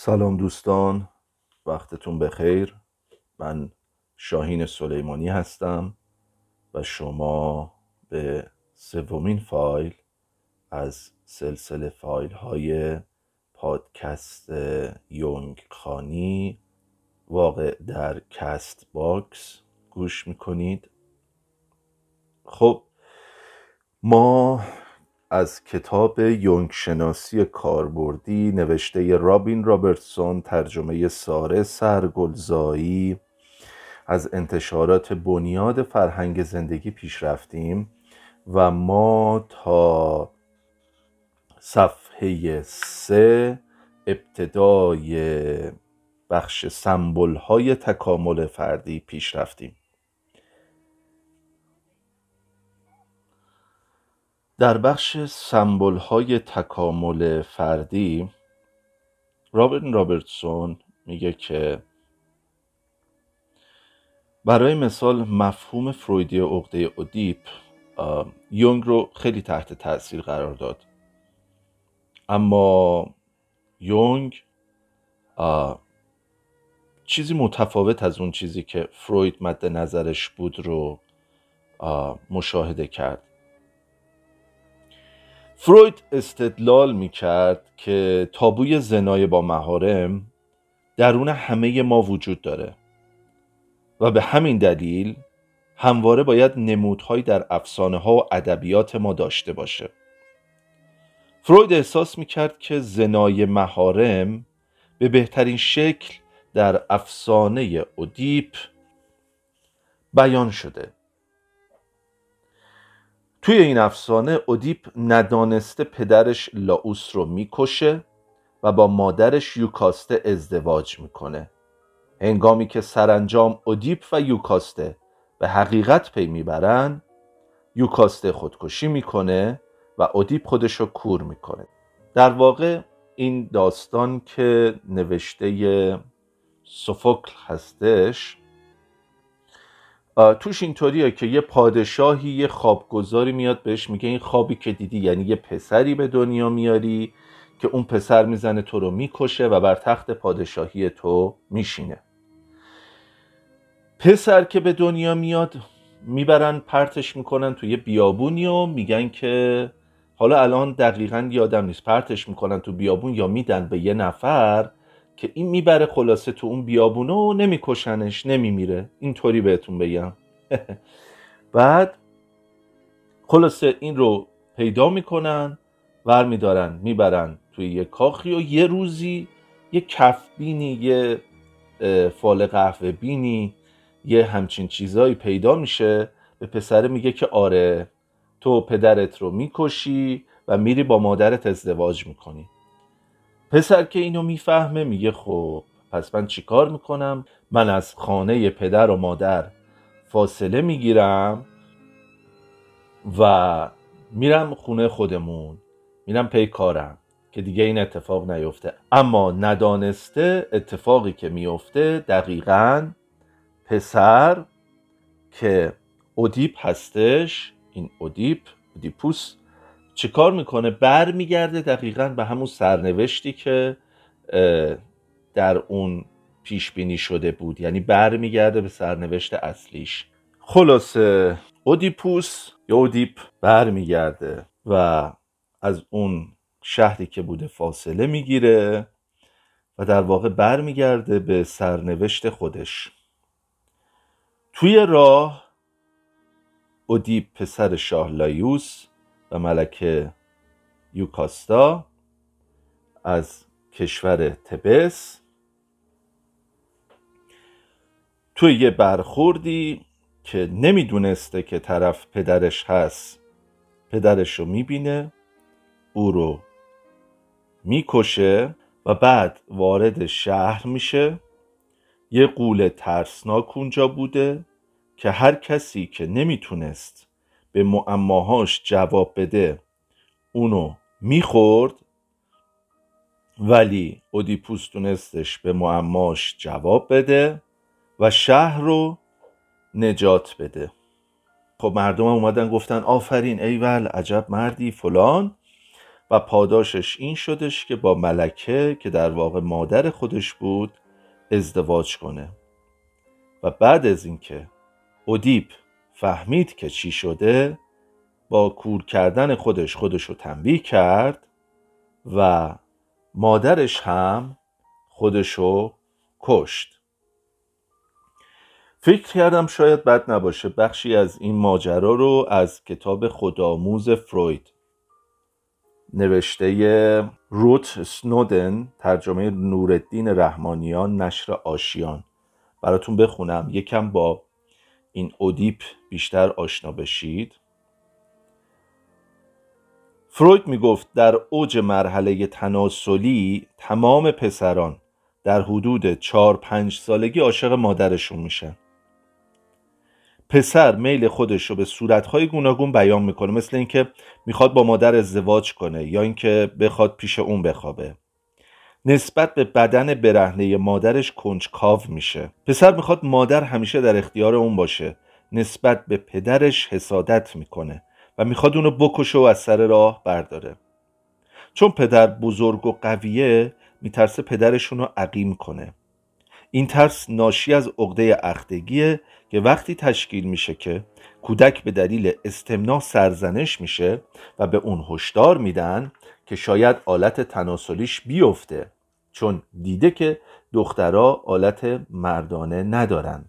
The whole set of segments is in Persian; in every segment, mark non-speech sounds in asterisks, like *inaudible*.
سلام دوستان وقتتون بخیر. من شاهین سلیمانی هستم و شما به سومین فایل از سلسله فایل های پادکست یونگ خوانی واقع در Castbox گوش می‌کنید. خب ما از کتاب یونگ شناسی کاربردی نوشته رابین رابرتسون ترجمه ساره سرگلزایی. از انتشارات بنیاد فرهنگ زندگی پیش رفتیم و ما تا صفحه سه ابتدای بخش سمبل های تکامل فردی پیش رفتیم در بخش سمبل های تکامل فردی رابرت رابرتسون میگه که برای مثال مفهوم فرویدی عقده اودیپ یونگ رو خیلی تحت تاثیر قرار داد. اما یونگ چیزی متفاوت از اون چیزی که فروید مد نظرش بود رو مشاهده کرد. فروید استدلال می کرد که تابوی زنای با مهارم درون همه ما وجود داره و به همین دلیل همواره باید نمودهایی در افسانه ها و ادبیات ما داشته باشه. فروید احساس می کرد که زنای مهارم به بهترین شکل در افسانه اودیپ بیان شده. توی این افسانه اودیپ ندانسته پدرش لاوس رو می‌کشه و با مادرش یوکاسته ازدواج می‌کنه. هنگامی که سرانجام اودیپ و یوکاسته به حقیقت پی می‌برن یوکاسته خودکشی می‌کنه و اودیپ خودش رو کور می‌کنه. در واقع این داستان که نوشته سوفوکل هستش توش اینطوریه که یه پادشاهی یه خوابگذاری میاد بهش میگه این خوابی که دیدی یعنی یه پسری به دنیا میاری که اون پسر می‌زنه تو رو می‌کشه و بر تخت پادشاهی تو میشینه. پسر که به دنیا میاد می‌برن پرتش می‌کنن توی بیابونی و میگن که حالا الان دقیقا یادم نیست پرتش می‌کنن تو بیابون یا میدن به یه نفر که این می‌بره خلاصه تو اون بیابونه و نمیکشنش نمیمیره. اینطوری بهتون بگم. *laughs* بعد خلاصه این رو پیدا می‌کنن ور میدارن می‌برن توی یه کاخی و یه روزی یه کف بینی یه فال قهوه بینی یه همچین چیزایی پیدا میشه. به پسره میگه که آره تو پدرت رو می‌کشی و میری با مادرت ازدواج می‌کنی. پسر که اینو می‌فهمه میگه خب پس من چیکار می‌کنم؟ من از خانه پدر و مادر فاصله می‌گیرم و میرم خونه خودمون. میرم پی کارم که دیگه این اتفاق نیفته. اما ندانسته اتفاقی که میفته دقیقا پسر که اودیپ هستش این اودیپ اودیپوس چیکار می‌کنه؟ بر میگرده دقیقا به همون سرنوشتی که در اون پیش بینی شده بود. یعنی بر میگرده به سرنوشت اصلیش. خلاصه اودیپوس یا اودیپ بر میگرده و از اون شهری که بوده فاصله می‌گیره و در واقع بر میگرده به سرنوشت خودش. توی راه اودیپ پسر شاه لایوس و ملکه یوکاستا از کشور تبس. توی یه برخوردی که نمی‌دونسته که طرف پدرش هست پدرش رو می‌بینه او رو می‌کشه و بعد وارد شهر میشه. یه قول ترسناک اونجا بوده که هر کسی که نمی‌تونست به معماهاش جواب بده. اونو می‌خورد ولی اودیپوس تونستش به معماش جواب بده و شهر رو نجات بده. خب مردم اومدن گفتن آفرین ایول عجب مردی فلان. و پاداشش این شدش که با ملکه که در واقع مادر خودش بود ازدواج کنه. و بعد از اینکه اودیپ فهمید که چی شده با کور کردن خودش خودش رو تنبیه کرد و مادرش هم خودش رو کشت. فکر کردم شاید بد نباشه بخشی از این ماجرا رو از کتاب خودآموز فروید. نوشته روت سنودن ترجمه نورالدین رحمانیان نشر آشیان. براتون بخونم یکم با این اودیپ بیشتر آشنا بشید. فروید می‌گفت در اوج مرحله تناسلی تمام پسران در حدود چهار پنج سالگی عاشق مادرشون میشن. پسر میل خودش رو به صورتهای گوناگون بیان می‌کنه مثل اینکه می‌خواد با مادر ازدواج کنه یا اینکه بخواد پیش اون بخوابه. نسبت به بدن برهنه مادرش کنجکاو میشه. پسر می‌خواد مادر همیشه در اختیار اون باشه. نسبت به پدرش حسادت می‌کنه و می‌خواد اونو بکشه و از سر راه برداره. چون پدر بزرگ و قویه میترسه پدرشون عقیم کنه. این ترس ناشی از عقده اختگیه که وقتی تشکیل میشه که کودک به دلیل استمنا سرزنش میشه و به اون هشدار میدن که شاید آلت تناسلیش بیفته. چون دیده که دخترها آلت مردانه ندارن.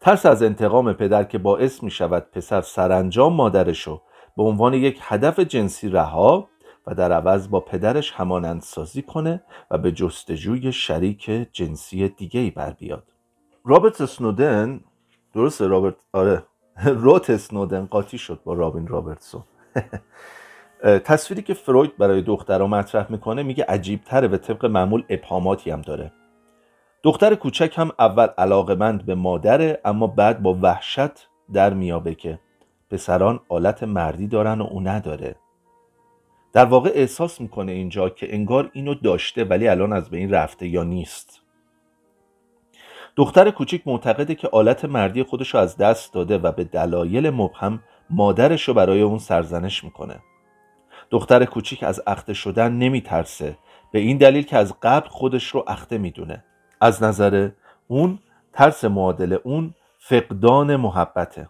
ترس از انتقام پدر که باعث می شود پسر سرانجام مادرشو به عنوان یک هدف جنسی رها و در عوض با پدرش همانندسازی کنه و به جستجوی شریک جنسی دیگه ای بر بیاد. رابرت سنودن درسته رابرت؟ آره. *laughs* روت سنودن قاطی شد با رابین رابرتسون. *laughs* تصویری که فروید برای دخترها مطرح می‌کنه میگه عجیب تره و طبق معمول ابهاماتی هم داره. دختر کوچک هم اول علاقمند به مادره اما بعد با وحشت در میابه که پسران آلت مردی دارن و او نداره. در واقع احساس می‌کنه اینجا که انگار اینو داشته ولی الان از بین رفته یا نیست. دختر کوچیک معتقده که آلت مردی خودش رو از دست داده و به دلایل مبهم مادرش رو برای اون سرزنش می‌کنه. دختر کوچیک از اخته شدن نمیترسه. به این دلیل که از قبل خودش رو اخته می‌دونه. از نظر اون ترس معادل اون فقدان محبته.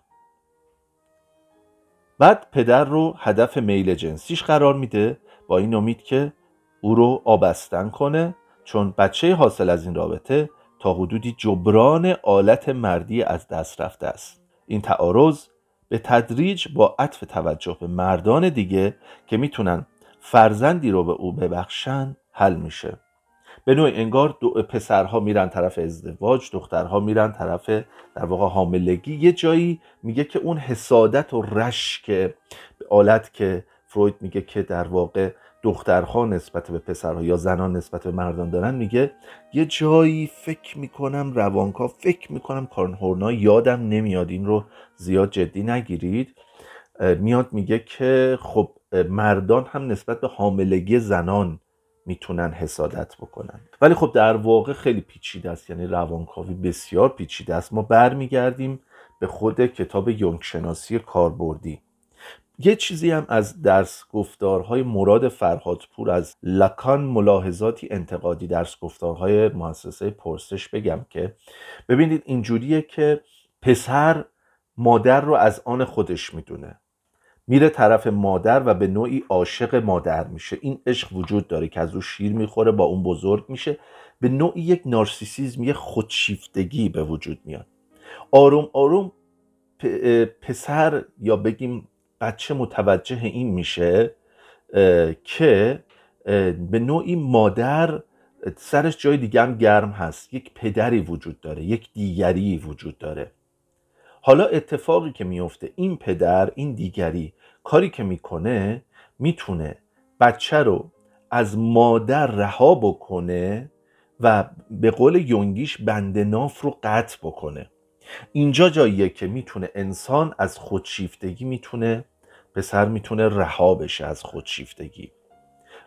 بعد پدر رو هدف میل جنسیش قرار میده. با این امید که او رو آبستن کنه چون بچه حاصل از این رابطه تا حدودی جبران آلت مردی از دست رفته است. این تعارض به تدریج با عطف توجه به مردان دیگه که می‌تونن فرزندی رو به او ببخشن حل میشه. به نوع انگار دو پسرها میرن طرف ازدواج دخترها میرن طرف در واقع حاملگی. یه جایی میگه که اون حسادت و رشک آلت که فروید میگه که در واقع دخترها نسبت به پسرها یا زنان نسبت به مردان دارن میگه یه جایی فکر می‌کنم روانکا فکر می‌کنم کارن یادم نمیاد. این رو زیاد جدی نگیرید. میاد میگه که خب مردان هم نسبت به حاملگی زنان می‌تونن حسادت بکنن. ولی خب در واقع خیلی پیچیده است. یعنی روانکاوی بسیار پیچیده است. ما برمیگردیم به خود کتاب یونگ شناسی کاربردی. یه چیزی هم از درس گفتارهای مراد فرهادپور از لکان ملاحظاتی انتقادی درس گفتارهای مؤسسه پرسش بگم که ببینید اینجوریه که پسر مادر رو از آن خودش می‌دونه. میره طرف مادر و به نوعی عاشق مادر میشه. این عشق وجود داره که از او شیر می‌خوره با اون بزرگ میشه. به نوعی یک نارسیسیزم یه خودشیفتگی به وجود میاد. آروم آروم پسر یا بگیم بچه متوجه این میشه که به نوعی مادر سرش جای دیگه هم گرم هست. یک پدری وجود داره یک دیگری وجود داره. حالا اتفاقی که میفته این پدر این دیگری کاری که می‌کنه می‌تونه بچه رو از مادر رها بکنه و به قول یونگیش بند ناف رو قطع بکنه. اینجا جاییه که می‌تونه انسان از خودشیفتگی می‌تونه پسر می‌تونه رها بشه از خودشیفتگی.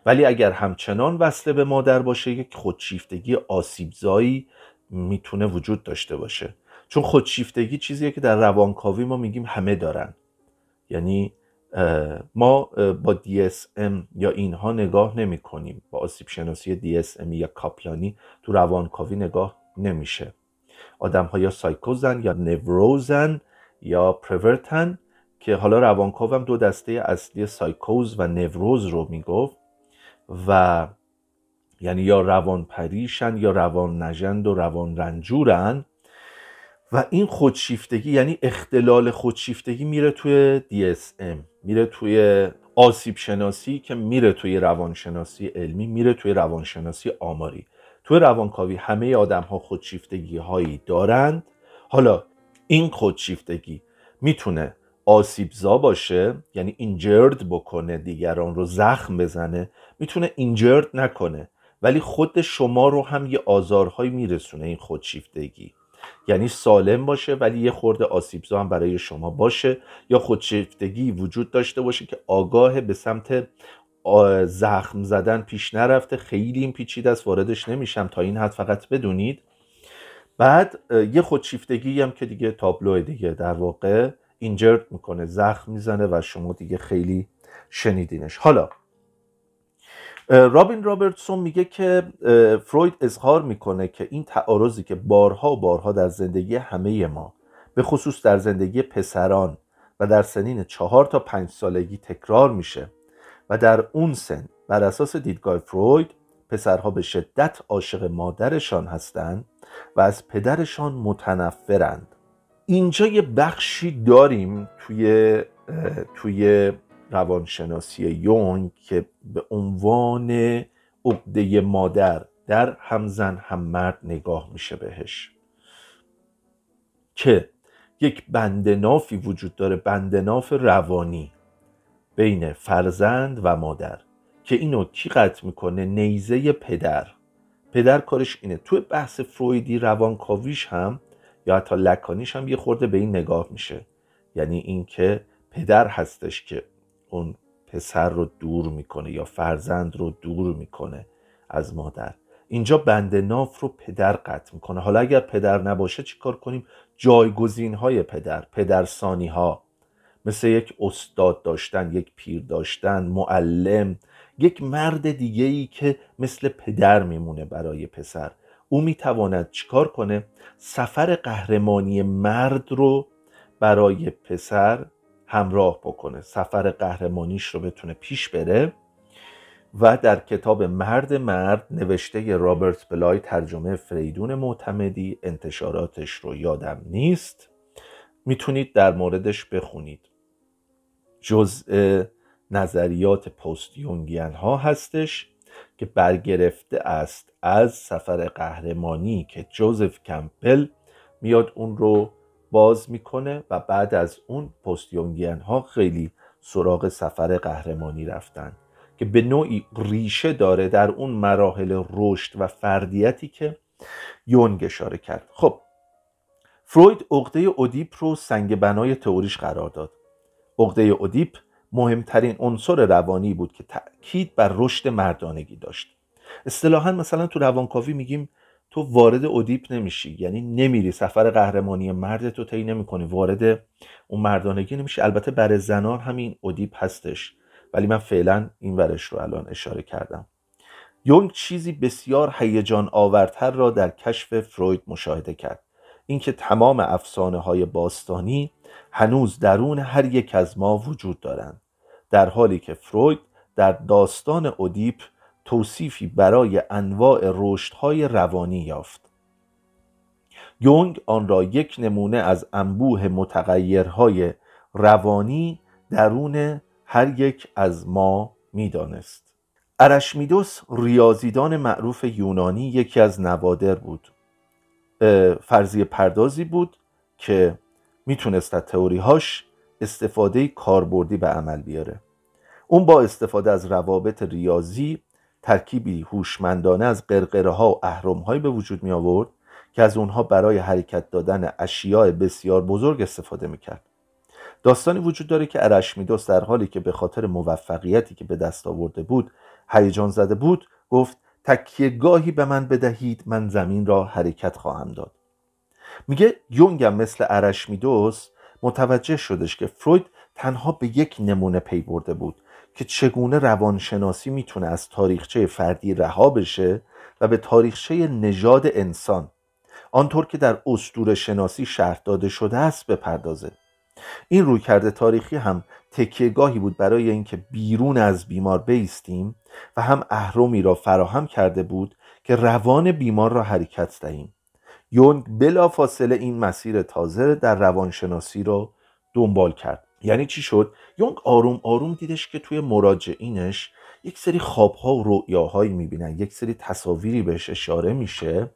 ولی اگر همچنان وصله به مادر باشه یک خودشیفتگی آسیبزایی می‌تونه وجود داشته باشه. چون خودشیفتگی چیزیه که در روانکاوی ما میگیم همه دارن. یعنی ما با DSM یا اینها نگاه نمی کنیم با آسیب شناسی DSM یا کاپلانی تو روانکاوی نگاه نمیشه. آدم ها یا سایکوزن یا نوروزن یا پرورتن که حالا روانکاو هم دو دسته اصلی سایکوز و نوروز رو می‌گفت و یعنی یا روان پریشن یا روان نجند و روان رنجورن و این خودشیفتگی یعنی اختلال خودشیفتگی میره توی DSM میره توی آسیب شناسی که میره توی روانشناسی علمی میره توی روانشناسی آماری. توی روانکاوی همه آدم ها خودشیفتگی هایی دارند. حالا این خودشیفتگی می‌تونه آسیبزا باشه یعنی اینجرد بکنه دیگران رو زخم بزنه می‌تونه اینجرد نکنه. ولی خود شما رو هم یه آزارهایی میرسونه این خودشیفتگی. یعنی سالم باشه ولی یه خورده آسیبزا هم برای شما باشه. یا خودشیفتگی وجود داشته باشه که آگاه به سمت زخم زدن پیش نرفته خیلی این پیچیده است واردش نمیشم تا این حد فقط بدونید. بعد یه خودشیفتگی هم که دیگه تابلو دیگه در واقع. اینجرد می‌کنه زخم می‌زنه و شما دیگه خیلی شنیدینش. حالا رابین رابرتسون میگه که فروید اظهار می‌کنه که این تعارضی که بارها و بارها در زندگی همه ما به خصوص در زندگی پسران و در سنین چهار تا پنج سالگی تکرار میشه و در اون سن بر اساس دیدگاه فروید پسرها به شدت عاشق مادرشان هستند و از پدرشان متنفرند. اینجا یه بخشی داریم توی توی روانشناسی یونگ که به عنوان عقده مادر در همزن هم مرد نگاه میشه بهش. که یک بندنافی وجود داره بندناف روانی بین فرزند و مادر که اینو کی قطع می‌کنه؟ نیزه پدر. پدر کارش اینه. توی بحث فرویدی روانکاویش هم یا حتی لکانیش هم یه خورده به این نگاه میشه. یعنی اینکه پدر هستش که اون پسر رو دور می‌کنه یا فرزند رو دور می‌کنه از مادر. اینجا بند ناف رو پدر قطع می‌کنه. حالا اگر پدر نباشه چیکار کنیم؟ جایگزین های پدر پدرسانی ها مثل یک استاد داشتن یک پیر داشتن معلم یک مرد دیگه ای که مثل پدر میمونه برای پسر. او می‌تواند چیکار کنه؟ سفر قهرمانی مرد رو برای پسر همراه بکنه. سفر قهرمانیش رو بتونه پیش بره. و در کتاب مرد مرد نوشته رابرت بلای ترجمه فریدون معتمدی انتشاراتش رو یادم نیست. می‌تونید در موردش بخونید. جزء نظریات پست یونگیان ها هستش. که برگرفته است از سفر قهرمانی که جوزف کمپل میاد اون رو باز می‌کنه و بعد از اون پست ها خیلی سراغ سفر قهرمانی رفتن که به نوعی ریشه داره در اون مراحل رشد و فردیتی که یونگ اشاره کرد. خب فروید عقده اودیپ رو سنگ بنای تئوریش قرار داد. عقده اودیپ مهمترین عنصر روانی بود که تاکید بر رشد مردانگی داشت. اصطلاحا مثلا تو روانکاوی میگیم تو وارد اودیپ نمیشی یعنی نمیری سفر قهرمانی مرد تو طی نمی‌کنی وارد اون مردانگی نمیشی. البته برای زنان همین اودیپ هستش. ولی من فعلا این ورش رو الان اشاره کردم. یونگ چیزی بسیار هیجان آورتر را در کشف فروید مشاهده کرد. اینکه تمام افسانه های باستانی هنوز درون هر یک از ما وجود دارند. در حالی که فروید در داستان اودیپ توصیفی برای انواع رشدهای روانی یافت. یونگ آن را یک نمونه از انبوه متغیرهای روانی درون هر یک از ما می‌دانست. ارشمیدس ریاضیدان معروف یونانی یکی از نوادر بود. فرضی پردازی بود که می‌تونست از تئوریهاش استفاده کاربردی به عمل بیاره اون با استفاده از روابط ریاضی ترکیبی هوشمندانه از قرقره ها و اهرم به وجود می آورد که از اونها برای حرکت دادن اشیاء بسیار بزرگ استفاده می کرد. داستانی وجود داره که ارشمیدس در حالی که به خاطر موفقیتی که به دست آورده بود هیجان زده بود گفت تکیه گاهی به من بدهید من زمین را حرکت خواهم داد میگه یونگم مثل ارشمیدس متوجه شدش که فروید تنها به یک نمونه پی برده بود که چگونه روانشناسی می‌تونه از تاریخچه فردی رها بشه و به تاریخچه نژاد انسان آنطور که در اسطوره شناسی شرط داده شده است بپردازه. این رویکرد تاریخی هم تکیهگاهی بود برای اینکه بیرون از بیمار بیستیم و هم اهرمی را فراهم کرده بود که روان بیمار را حرکت دهیم. یونگ بلا فاصله این مسیر تازه در روانشناسی را دنبال کرد. یعنی چی شد؟ یونگ آروم آروم دیدش که توی مراجعینش یک سری خوابها و رؤیاهایی می‌بینن. یک سری تصاویری بهش اشاره میشه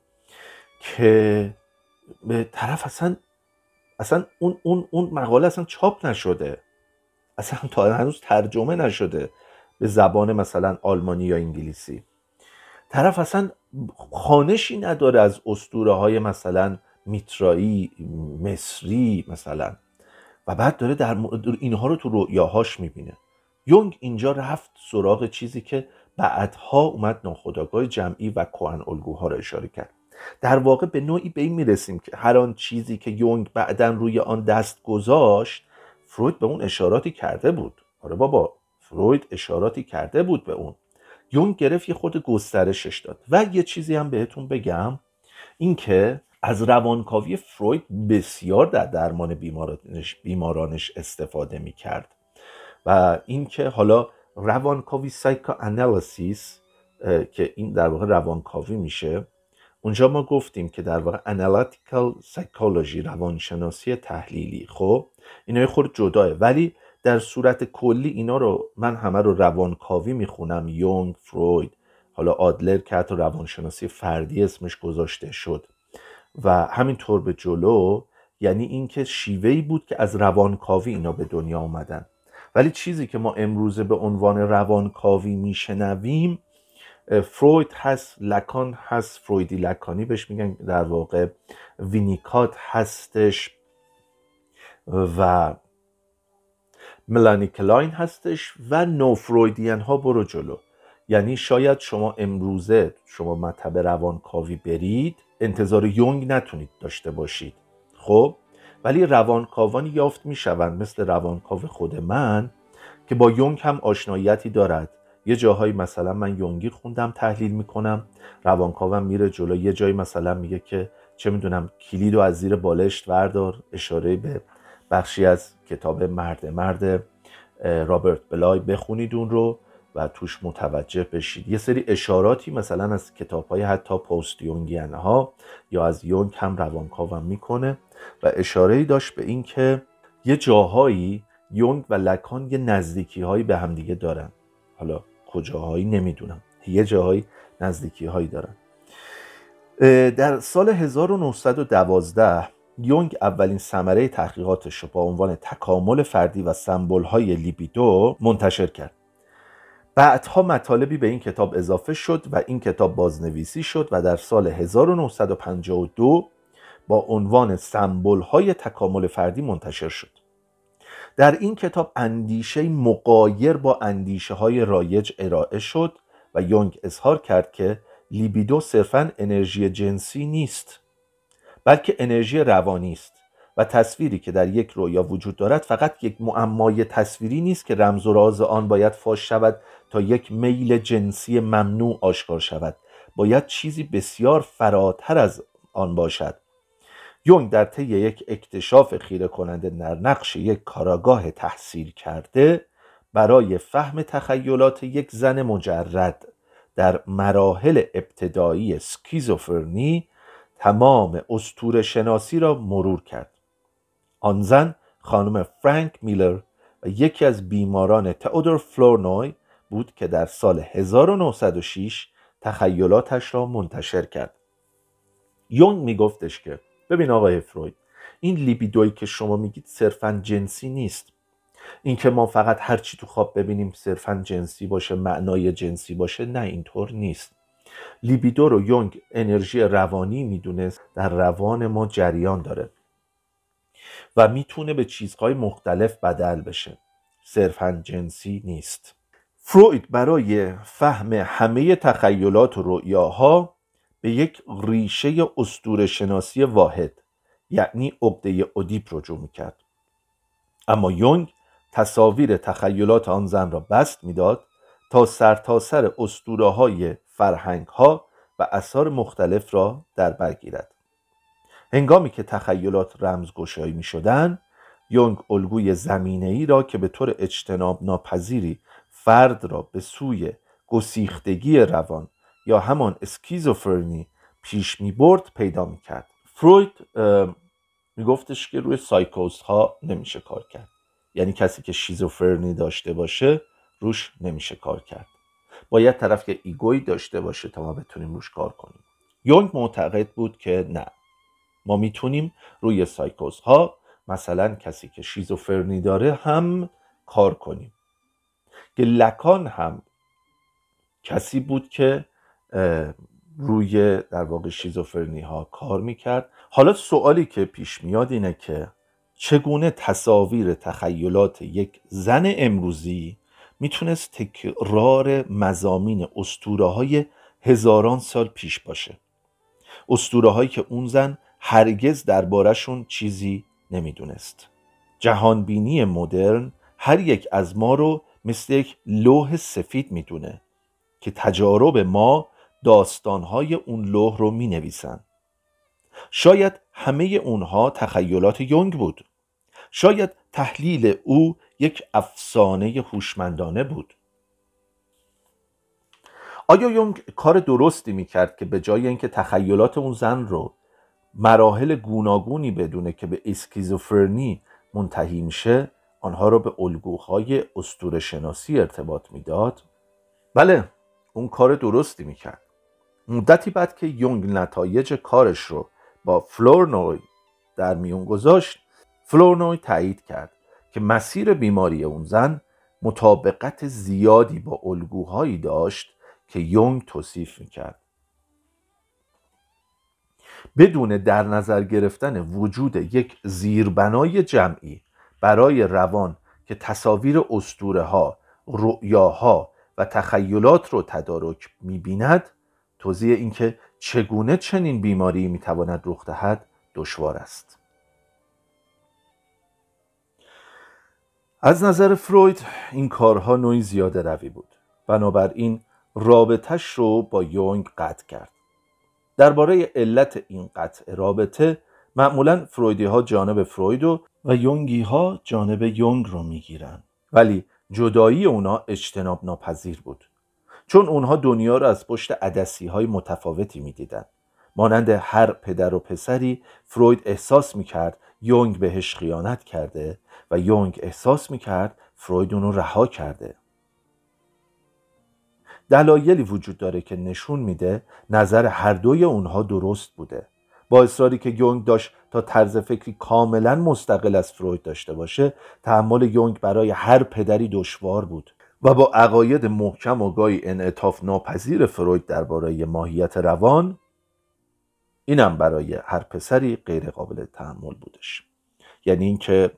که به طرف اصلا اصلا اون, اون, اون مقاله اصلا چاپ نشده. اصلا تا هنوز ترجمه نشده به زبان مثلا آلمانی یا انگلیسی. طرف اصلا خانشی نداره از اسطوره های مثلا میترایی مصری مثلا. و بعد داره در اینها رو تو رؤیاهاش می‌بینه. یونگ اینجا رفت سراغ چیزی که بعدها اومد ناخداگاه جمعی و کوهن الگوها رو اشاره کرد. در واقع به نوعی به این می‌رسیم که هر آن چیزی که یونگ بعدا روی آن دست گذاشت فروید به اون اشاراتی کرده بود. آره بابا فروید اشاراتی کرده بود به اون. یونگ گرفت یه خود گسترشش داد. و یه چیزی هم بهتون بگم اینکه از روانکاوی فروید بسیار در درمان بیمارانش, بیمارانش استفاده می کرد و اینکه حالا روانکاوی psychoanalysis که این در واقع روانکاوی میشه اونجا ما گفتیم که در واقع analytical psychology روانشناسی تحلیلی. خب اینا خود جداه ولی در صورت کلی اینا رو من همه رو روانکاوی می‌خونم. یونگ فروید حالا آدلر که حتی روانشناسی فردی اسمش گذاشته شد. و همینطور به جلو یعنی اینکه شیوه‌ای بود که از روانکاوی اینا به دنیا آمدن. ولی چیزی که ما امروزه به عنوان روانکاوی میشنویم فروید هست لکان هست فرویدی لکانی بهش میگن در واقع وینیکات هستش. و ملانی کلاین هستش و neo-Freudian ها برو جلو. یعنی شاید شما امروزه شما مطب روانکاوی برید انتظار یونگ نتونید داشته باشید. خب ولی روانکاوانی یافت می‌شوند مثل روانکاو خود من که با یونگ هم آشناییتی دارد. یه جاهایی مثلا من یونگی خوندم تحلیل می‌کنم. روانکاوم میره جلو یه جایی مثلا میگه که چه می‌دونم کلید رو از زیر بالشت وردار اشاره به بخشی از کتاب مرد مرد رابرت بلای بخونید اون رو و توش متوجه بشید. یه سری اشاراتی مثلا از کتاب های حتی پست یونگین ها یا از یونگ هم روانکاوم می‌کنه و اشاره داشت به این که یه جاهایی یونگ و لکان یه نزدیکی هایی به همدیگه دارن. حالا کجاهایی نمی‌دونم. یه جاهایی نزدیکی هایی دارن در سال 1912 یونگ اولین ثمره تحقیقاتش رو با عنوان تکامل فردی و سمبل های لیبیدو منتشر کرد. بعدها مطالبی به این کتاب اضافه شد و این کتاب بازنویسی شد و در سال 1952 با عنوان سمبل های تکامل فردی منتشر شد. در این کتاب اندیشه مقایر با اندیشه های رایج ارائه شد و یونگ اظهار کرد که لیبیدو صرفا انرژی جنسی نیست. بلکه انرژی روانی است و تصویری که در یک رویا وجود دارد فقط یک معمای تصویری نیست که رمز و راز آن باید فاش شود تا یک میل جنسی ممنوع آشکار شود. باید چیزی بسیار فراتر از آن باشد. یونگ در طی یک اکتشاف خیره کننده در نقش یک کاراگاه تحصیل کرده برای فهم تخیلات یک زن مجرد در مراحل ابتدایی سکیزوفرنی تمام استور شناسی را مرور کرد. آن زن خانم فرانک میلر و یکی از بیماران تئودور فلورنوی بود که در سال 1906 تخیلاتش را منتشر کرد. یونگ میگفتش که ببین آقای فروید این لیبیدوی که شما میگید صرفا جنسی نیست. اینکه ما فقط هر چی تو خواب ببینیم صرفا جنسی باشه معنای جنسی باشه نه اینطور نیست. لیبیدو رو یونگ انرژی روانی می‌دونست در روان ما جریان داره و می‌تونه به چیزهای مختلف بدل بشه. صرفا جنسی نیست. فروید برای فهم همه تخیلات و رؤیاها به یک ریشه استور شناسی واحد یعنی عقده اودیپ رجوع می‌کرد. اما یونگ تصاویر تخیلات آن زن را بست می‌داد تا سرتاسر سر اسطوره های فرهنگ ها و اثار مختلف را در بر گیرد. هنگامی که تخیلات رمزگشایی می شدن یونگ الگوی زمینه ای را که به طور اجتناب ناپذیری فرد را به سوی گسیختگی روان یا همان اسکیزوفرنی پیش می برد پیدا می کرد فروید می گفتش که روی سایکوز ها نمیشه کار کرد. یعنی کسی که شیزوفرنی داشته باشه روش نمیشه کار کرد. باید طرف که ego ی داشته باشه تا ما بتونیم روش کار کنیم. یونگ معتقد بود که نه. ما می‌تونیم روی سایکوز ها مثلا کسی که شیزوفرنی داره هم کار کنیم. که لکان هم کسی بود که روی در واقع شیزوفرنی ها کار می‌کرد. حالا سوالی که پیش میاد اینه که چگونه تصاویر تخیلات یک زن امروزی می‌تونست تکرار مزامین استوره های هزاران سال پیش باشه. استوره هایی که اون زن هرگز دربارهشون چیزی نمی‌دونست. جهانبینی مدرن هر یک از ما رو مثل یک لوح سفید می‌دونه که تجارب ما داستانهای اون لوح رو می نویسن. شاید همه اونها تخیلات یونگ بود. شاید تحلیل او یک افسانه هوشمندانه بود. آیا یونگ کار درستی می‌کرد که به جای اینکه تخیلات اون زن رو مراحل گوناگونی بدونه که به اسکیزوفرنی منتهی میشه آنها رو به الگوهای اسطوره شناسی ارتباط می‌داد؟ بله اون کار درستی می‌کرد. مدتی بعد که یونگ نتایج کارش رو با فلورنوی در میون گذاشت فلورنوی تایید کرد که مسیر بیماری اون زن مطابقت زیادی با الگوهایی داشت که یونگ توصیف می‌کرد. بدون در نظر گرفتن وجود یک زیربنای جمعی برای روان که تصاویر استوره ها، رؤیاها و تخیلات رو تدارک می‌بیند توضیح اینکه چگونه چنین بیماری می‌تواند رخ دهد دشوار است. از نظر فروید این کارها نوعی زیاده روی بود. بنابراین رابطش رو با یونگ قطع کرد. درباره علت این قطع رابطه معمولا فرویدی ها جانب فروید و, و یونگی ها جانب یونگ رو می‌گیرن. ولی جدایی اونا اجتناب ناپذیر بود. چون اونها دنیا را از پشت عدسی های متفاوتی می‌دیدند مانند هر پدر و پسری فروید احساس می‌کرد یونگ بهش خیانت کرده و یونگ احساس می‌کرد فروید اونو رها کرده. دلایلی وجود داره که نشون میده نظر هر دوی اونها درست بوده. با اصراری که یونگ داشت تا طرز فکری کاملا مستقل از فروید داشته باشه تحمل یونگ برای هر پدری دشوار بود و با عقاید محکم و گاهی انعطاف ناپذیر فروید درباره ماهیت روان اینم برای هر پسری غیر قابل تحمل بودش. یعنی اینکه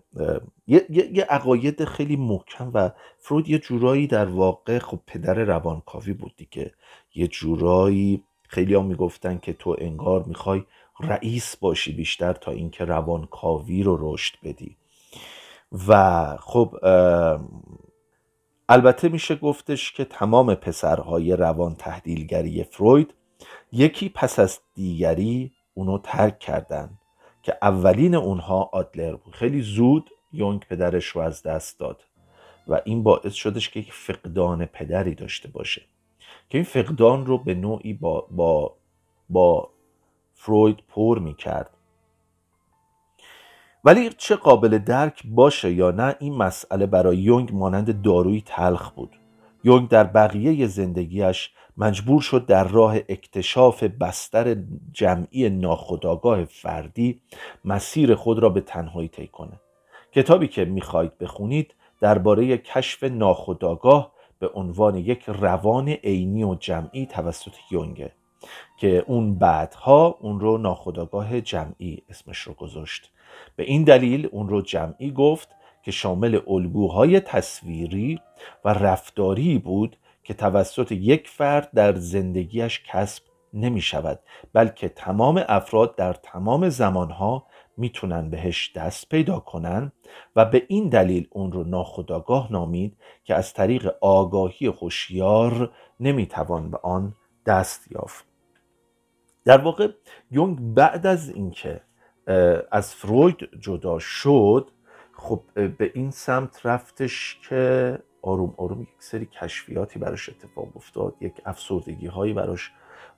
یه،, یه،, عقاید خیلی محکم و فروید یه جورایی در واقع خب پدر روانکاوی بود دیگه. یه جورایی خیلی ها می‌گفتن که تو انگار می‌خوای رئیس باشی بیشتر تا اینکه روانکاوی رو رشد بدی. و خب البته میشه گفتش که تمام پسرهای روان تحلیلگری فروید یکی پس از دیگری اونو ترک کردن. که اولین اونها آدلر بود. خیلی زود یونگ پدرش رو از دست داد و این باعث شدش که یک فقدان پدری داشته باشه. که این فقدان رو به نوعی با, با, با فروید پر می‌کرد. ولی چه قابل درک باشه یا نه این مسئله برای یونگ مانند داروی تلخ بود. یونگ در بقیه زندگیش مجبور شد در راه اکتشاف بستر جمعی ناخودآگاه فردی مسیر خود را به تنهایی طی کنه. کتابی که می‌خواهید بخونید درباره کشف ناخودآگاه به عنوان یک روان عینی و جمعی توسط یونگه که اون بعدها اون رو ناخودآگاه جمعی اسمش رو گذاشت. به این دلیل اون رو جمعی گفت که شامل الگوهای تصویری و رفتاری بود که توسط یک فرد در زندگیش کسب نمی شود بلکه تمام افراد در تمام زمانها می‌تونن بهش دست پیدا کنن و به این دلیل اون رو ناخداگاه نامید که از طریق آگاهی خوشیار نمی‌توان به آن دست یافت. در واقع یونگ بعد از اینکه از فروید جدا شد خب به این سمت رفتش که آروم آروم یک سری کشفیاتی براش اتفاق افتاد یک افسردگی هایی براش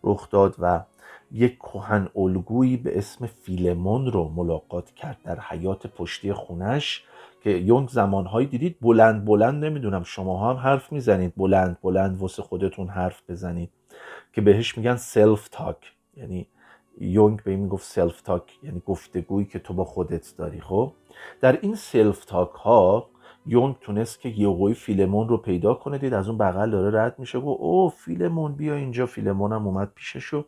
رخ داد و یک کهن الگویی به اسم فیلمون رو ملاقات کرد در حیاط پشتی خونش که یونگ زمانهایی دیدید بلند بلند نمی‌دونم شما هم حرف می‌زنید بلند بلند واسه خودتون حرف بزنید که بهش میگن self-talk یعنی یونگ به این می‌گفت self-talk یعنی گفتگویی که تو با خودت داری. خب؟ در این self talk ها یونگ تونست که یهویی فیلمون رو پیدا کنه دید از اون بغل داره رد میشه گفت او فیلمون بیا اینجا فیلمون هم اومد پیششو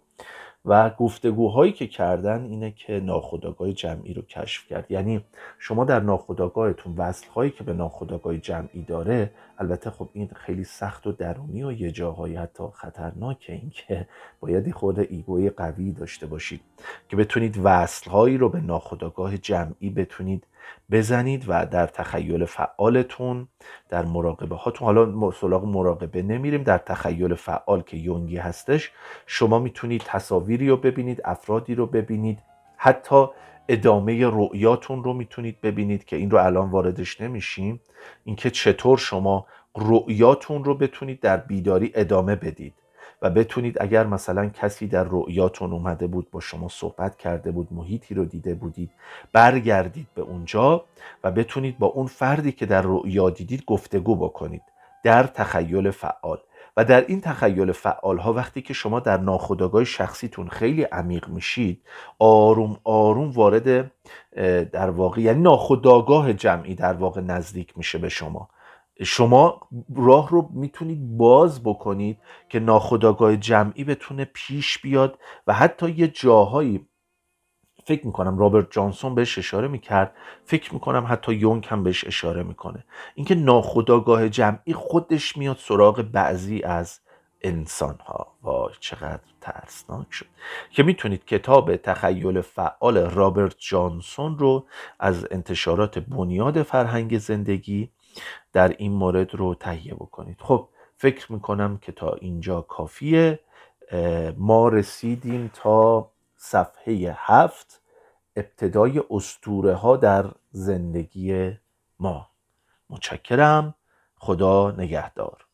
و گفتگوهایی که کردن اینه که ناخودآگاه جمعی رو کشف کرد. یعنی شما در ناخودآگاهتون وصلهایی که به ناخودآگاه جمعی داره البته خب این خیلی سخت و درونی و یه جاهایی حتی خطرناکه این که باید خورده ego ی قوی داشته باشید که بتونید وصلهایی رو به ناخودآگاه جمعی بتونید بزنید و در تخیل فعالتون در مراقبه هاتون. حالا سراغ مراقبه نمیریم در تخیل فعال که یونگی هستش شما می‌تونید تصاویری رو ببینید افرادی رو ببینید حتی ادامه رؤیاتون رو می‌تونید ببینید که این رو الان واردش نمیشیم. اینکه چطور شما رؤیاتون رو بتونید در بیداری ادامه بدید. و بتونید اگر مثلا کسی در رؤیاتون اومده بود با شما صحبت کرده بود محیطی رو دیده بودید برگردید به اونجا و بتونید با اون فردی که در رؤیا دیدید گفتگو بکنید در تخیل فعال. و در این تخیل فعال ها وقتی که شما در ناخودآگاه شخصیتون خیلی عمیق میشید آروم آروم وارد در واقع یعنی ناخودآگاه جمعی در واقع نزدیک میشه به شما. شما راه رو می‌تونید باز بکنید که ناخودآگاه جمعی بتونه پیش بیاد و حتی یه جاهایی فکر می‌کنم رابرت جانسون بهش اشاره می‌کرد فکر می‌کنم حتی یونگ هم بهش اشاره می‌کنه. اینکه ناخودآگاه جمعی خودش میاد سراغ بعضی از انسان ها وای چقدر ترسناک شد. که می‌تونید کتاب تخیل فعال رابرت جانسون رو از انتشارات بنیاد فرهنگ زندگی در این مورد رو تهیه بکنید. خب فکر می‌کنم که تا اینجا کافیه. ما رسیدیم تا صفحه هفت. ابتدای استوره ها در زندگی ما. متشکرم. خدا نگهدار.